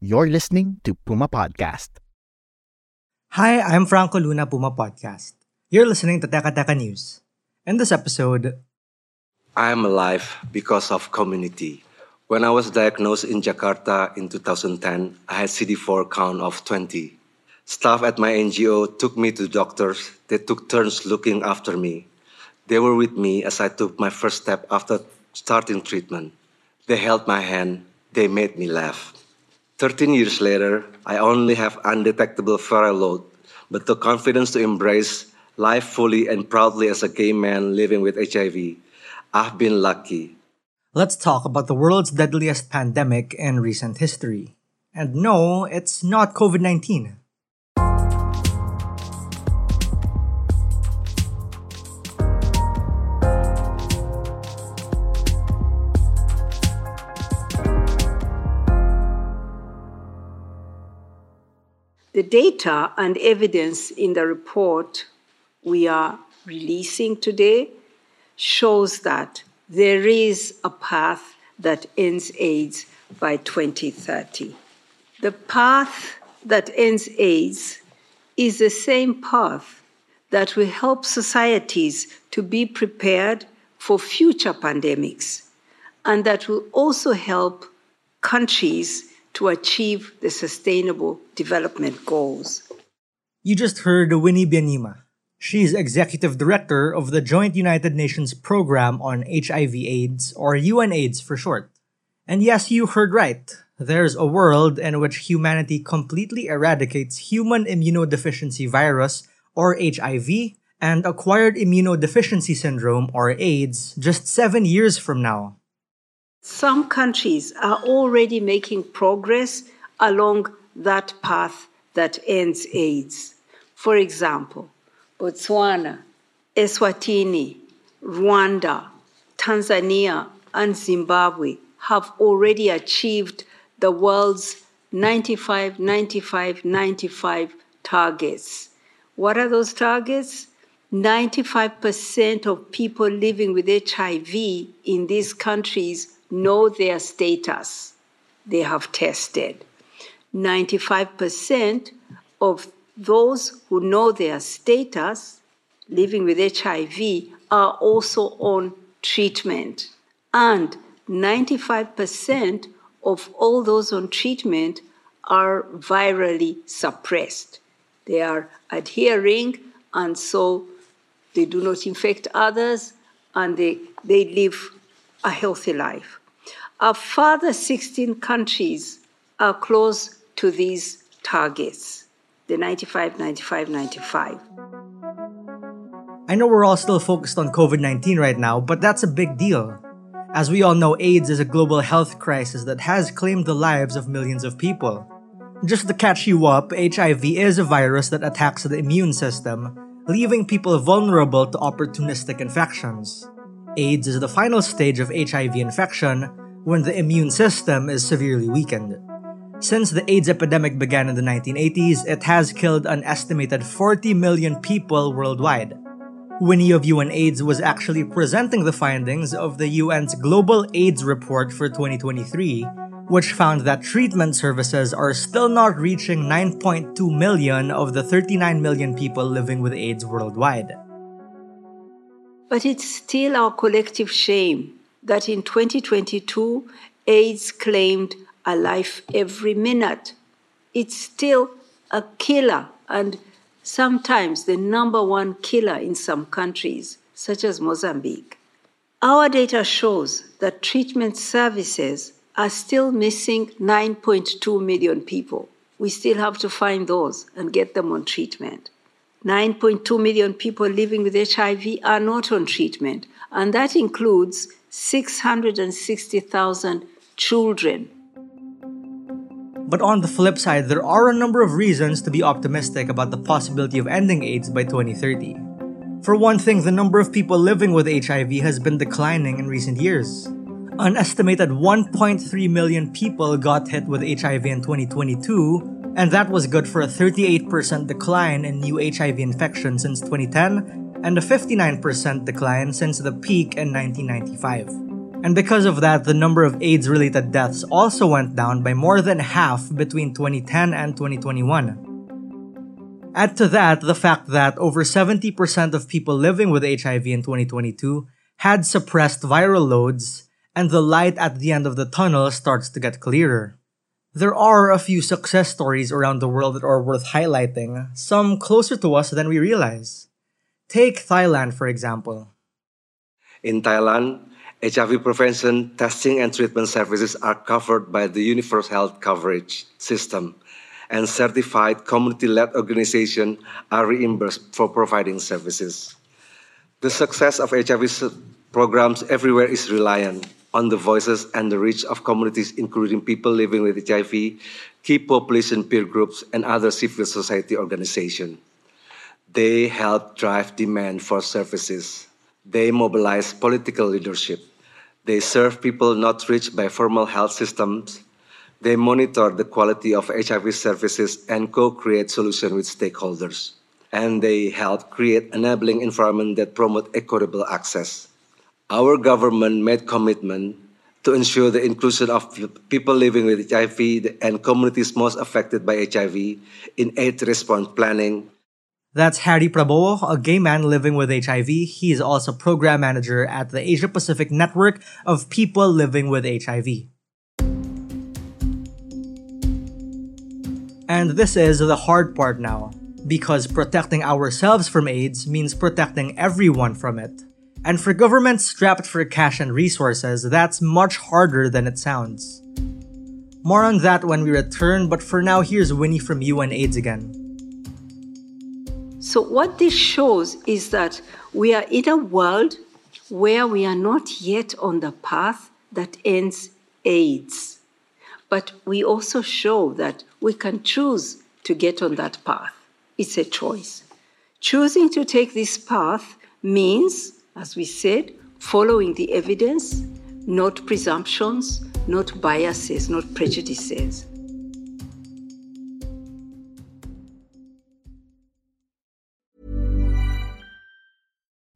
You're listening to Puma Podcast. Hi, I'm Franco Luna, Puma Podcast. You're listening to Teka Teka News. In this episode, I am alive because of community. When I was diagnosed in Jakarta in 2010, I had CD4 count of 20. Staff at my NGO took me to doctors. They took turns looking after me. They were with me as I took my first step after starting treatment. They held my hand. They made me laugh. 13 years later, I only have undetectable viral load, but the confidence to embrace life fully and proudly as a gay man living with HIV. I've been lucky. let's talk about the world's deadliest pandemic in recent history. And no, it's not COVID 19. The data and evidence in the report we are releasing today shows that there is a path that ends AIDS by 2030. The path that ends AIDS is the same path that will help societies to be prepared for future pandemics and that will also help countries to achieve the sustainable development goals. You just heard Winnie Byanyima. She's executive director of the Joint United Nations Program on HIV/AIDS, or UNAIDS for short. And yes, you heard right. There's a world in which humanity completely eradicates human immunodeficiency virus, or HIV, and acquired immunodeficiency syndrome, or AIDS, just seven years from now. Some countries are already making progress along that path that ends AIDS. For example, Botswana, Eswatini, Rwanda, Tanzania, and Zimbabwe have already achieved the world's 95, 95, 95 targets. What are those targets? 95% of people living with HIV in these countries know their status. They have tested. 95% of those who know their status living with HIV are also on treatment. And 95% of all those on treatment are virally suppressed. They are adhering, and so they do not infect others, and they, they live a healthy life. A further 16 countries are close to these targets the 95, 95, 95. I know we're all still focused on COVID 19 right now, but that's a big deal. As we all know, AIDS is a global health crisis that has claimed the lives of millions of people. Just to catch you up, HIV is a virus that attacks the immune system, leaving people vulnerable to opportunistic infections. AIDS is the final stage of HIV infection when the immune system is severely weakened. Since the AIDS epidemic began in the 1980s, it has killed an estimated 40 million people worldwide. Winnie of UNAIDS was actually presenting the findings of the UN's Global AIDS Report for 2023, which found that treatment services are still not reaching 9.2 million of the 39 million people living with AIDS worldwide. But it's still our collective shame that in 2022, AIDS claimed a life every minute. It's still a killer and sometimes the number one killer in some countries, such as Mozambique. Our data shows that treatment services are still missing 9.2 million people. We still have to find those and get them on treatment. 9.2 million people living with HIV are not on treatment, and that includes 660,000 children. But on the flip side, there are a number of reasons to be optimistic about the possibility of ending AIDS by 2030. For one thing, the number of people living with HIV has been declining in recent years. An estimated 1.3 million people got hit with HIV in 2022, and that was good for a 38% decline in new HIV infections since 2010 and a 59% decline since the peak in 1995. And because of that, the number of AIDS related deaths also went down by more than half between 2010 and 2021. Add to that the fact that over 70% of people living with HIV in 2022 had suppressed viral loads, and the light at the end of the tunnel starts to get clearer. There are a few success stories around the world that are worth highlighting, some closer to us than we realize. Take Thailand, for example. In Thailand, HIV prevention, testing, and treatment services are covered by the Universal Health Coverage System, and certified community led organizations are reimbursed for providing services. The success of HIV programs everywhere is reliant on the voices and the reach of communities, including people living with HIV, key population peer groups, and other civil society organizations. They help drive demand for services. They mobilize political leadership. They serve people not reached by formal health systems. They monitor the quality of HIV services and co-create solutions with stakeholders. And they help create enabling environment that promote equitable access. Our government made commitment to ensure the inclusion of people living with HIV and communities most affected by HIV in AIDS response planning that's Harry Prabowo, a gay man living with HIV. He is also program manager at the Asia Pacific Network of People Living with HIV. And this is the hard part now, because protecting ourselves from AIDS means protecting everyone from it. And for governments strapped for cash and resources, that's much harder than it sounds. More on that when we return, but for now, here's Winnie from UN AIDS again. So, what this shows is that we are in a world where we are not yet on the path that ends AIDS. But we also show that we can choose to get on that path. It's a choice. Choosing to take this path means, as we said, following the evidence, not presumptions, not biases, not prejudices.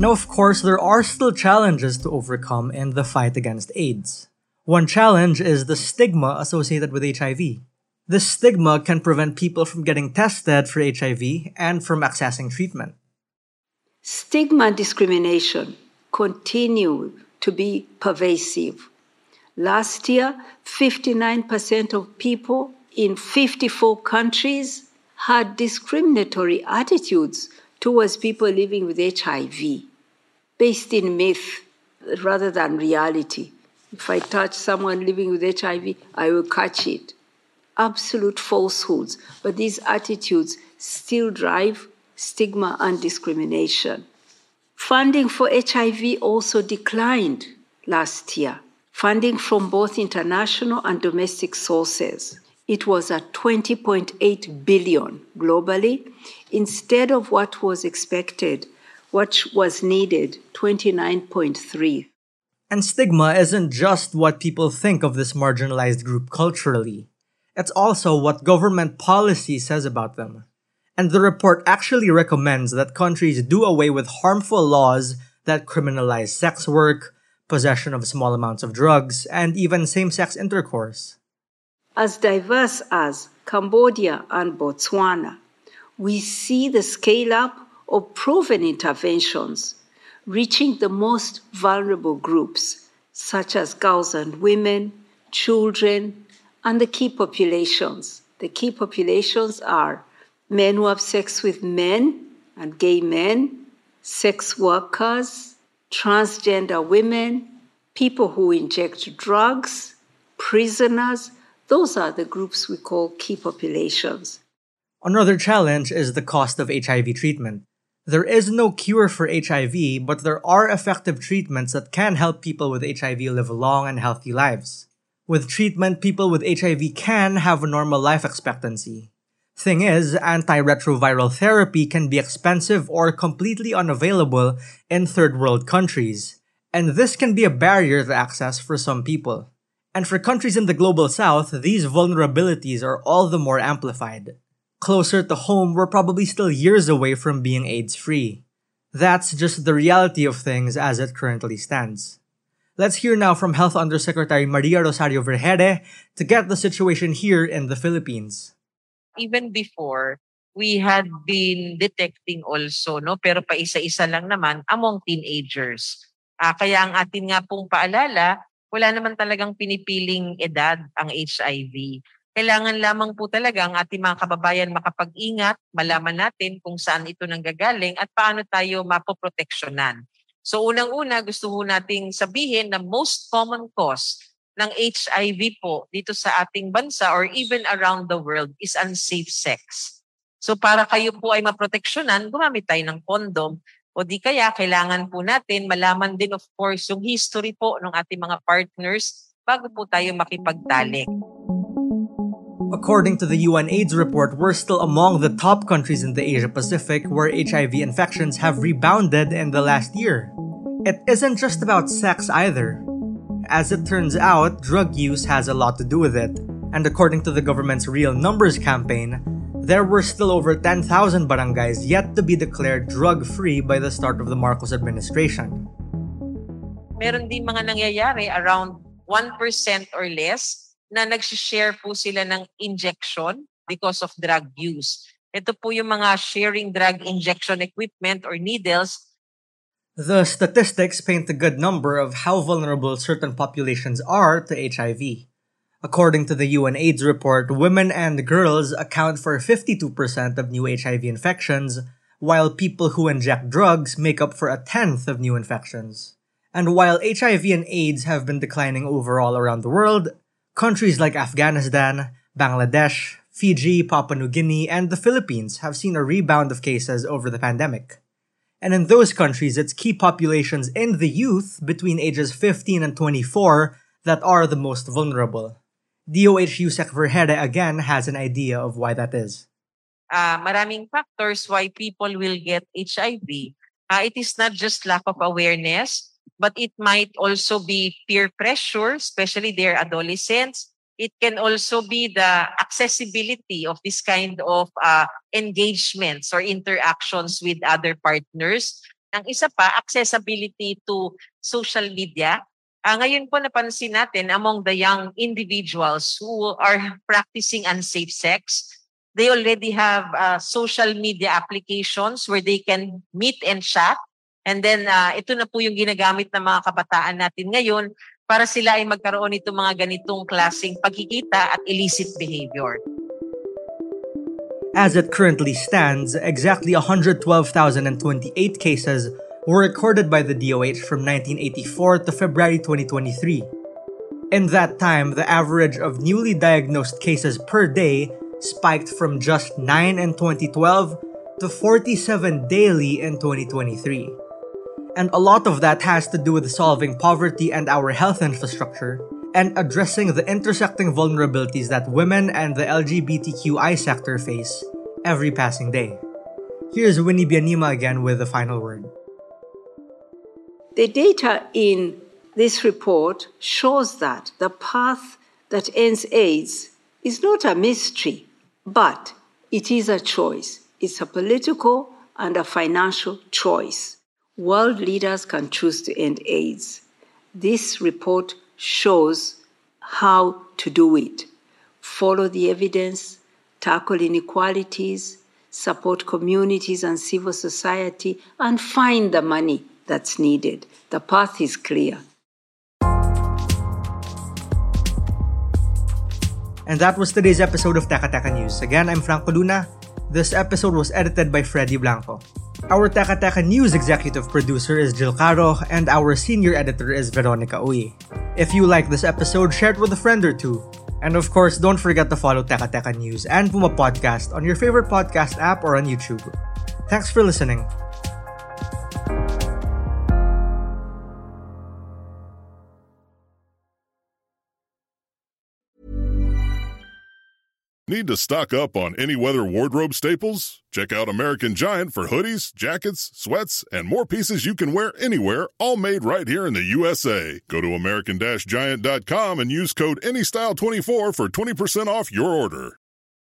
Now, of course, there are still challenges to overcome in the fight against AIDS. One challenge is the stigma associated with HIV. This stigma can prevent people from getting tested for HIV and from accessing treatment. Stigma and discrimination continue to be pervasive. Last year, 59% of people in 54 countries had discriminatory attitudes towards people living with HIV based in myth rather than reality. If I touch someone living with HIV, I will catch it. Absolute falsehoods. But these attitudes still drive stigma and discrimination. Funding for HIV also declined last year. funding from both international and domestic sources. It was at 20.8 billion globally instead of what was expected, what was needed, 29.3. And stigma isn't just what people think of this marginalized group culturally. It's also what government policy says about them. And the report actually recommends that countries do away with harmful laws that criminalize sex work, possession of small amounts of drugs, and even same sex intercourse. As diverse as Cambodia and Botswana, we see the scale up of proven interventions reaching the most vulnerable groups, such as girls and women, children, and the key populations. The key populations are men who have sex with men and gay men, sex workers, transgender women, people who inject drugs, prisoners. Those are the groups we call key populations. Another challenge is the cost of HIV treatment. There is no cure for HIV, but there are effective treatments that can help people with HIV live long and healthy lives. With treatment, people with HIV can have a normal life expectancy. Thing is, antiretroviral therapy can be expensive or completely unavailable in third world countries, and this can be a barrier to access for some people. And for countries in the global south, these vulnerabilities are all the more amplified. Closer to home, we're probably still years away from being AIDS free. That's just the reality of things as it currently stands. Let's hear now from Health Undersecretary Maria Rosario Vergeire to get the situation here in the Philippines. Even before, we had been detecting also, no? pero pa isa-isa lang naman among teenagers. Uh, kaya ang atin nga pong paalala, wala naman talagang pinipiling edad ang HIV. Kailangan lamang po talaga ang ating mga kababayan makapag-ingat, malaman natin kung saan ito nanggagaling at paano tayo mapoproteksyonan. So unang-una gusto ho nating sabihin na most common cause ng HIV po dito sa ating bansa or even around the world is unsafe sex. So para kayo po ay maproteksyonan, gumamit tayo ng condom o di kaya kailangan po natin malaman din of course yung history po ng ating mga partners bago po tayo makipagtalik. According to the UN AIDS report, we're still among the top countries in the Asia Pacific where HIV infections have rebounded in the last year. It isn't just about sex either. As it turns out, drug use has a lot to do with it, and according to the government's Real Numbers campaign, there were still over 10,000 barangays yet to be declared drug free by the start of the Marcos administration. Meron din mga nangyayari around 1% or less na nag-share po sila ng injection because of drug use. Ito po yung mga sharing drug injection equipment or needles. The statistics paint a good number of how vulnerable certain populations are to HIV. According to the UN AIDS report, women and girls account for 52% of new HIV infections, while people who inject drugs make up for a tenth of new infections. And while HIV and AIDS have been declining overall around the world, Countries like Afghanistan, Bangladesh, Fiji, Papua New Guinea, and the Philippines have seen a rebound of cases over the pandemic. And in those countries, it's key populations in the youth between ages 15 and 24 that are the most vulnerable. DOH Yusek Vergeire again has an idea of why that is. Uh, maraming factors why people will get HIV. Uh, it is not just lack of awareness, but it might also be peer pressure, especially their adolescents. It can also be the accessibility of this kind of uh, engagements or interactions with other partners. Ang isa pa, accessibility to social media. Uh, ngayon po napansin natin among the young individuals who are practicing unsafe sex, they already have uh, social media applications where they can meet and chat And then uh, ito na po yung ginagamit ng mga kabataan natin ngayon para sila ay magkaroon nito mga ganitong klaseng pagkikita at illicit behavior. As it currently stands, exactly 112,028 cases were recorded by the DOH from 1984 to February 2023. In that time, the average of newly diagnosed cases per day spiked from just 9 in 2012 to 47 daily in 2023. And a lot of that has to do with solving poverty and our health infrastructure, and addressing the intersecting vulnerabilities that women and the LGBTQI sector face every passing day. Here's Winnie Byanyima again with the final word. The data in this report shows that the path that ends AIDS is not a mystery, but it is a choice. It's a political and a financial choice. World leaders can choose to end AIDS. This report shows how to do it. Follow the evidence, tackle inequalities, support communities and civil society, and find the money that's needed. The path is clear. And that was today's episode of Teka Teka News. Again, I'm Franco Luna. This episode was edited by Freddy Blanco. Our Teka Teka News executive producer is Jill Caro, and our senior editor is Veronica Uy. If you like this episode, share it with a friend or two. And of course, don't forget to follow Teka Teka News and Puma Podcast on your favorite podcast app or on YouTube. Thanks for listening. Need to stock up on any weather wardrobe staples? Check out American Giant for hoodies, jackets, sweats, and more pieces you can wear anywhere, all made right here in the USA. Go to American Giant.com and use code ANYSTYLE24 for 20% off your order.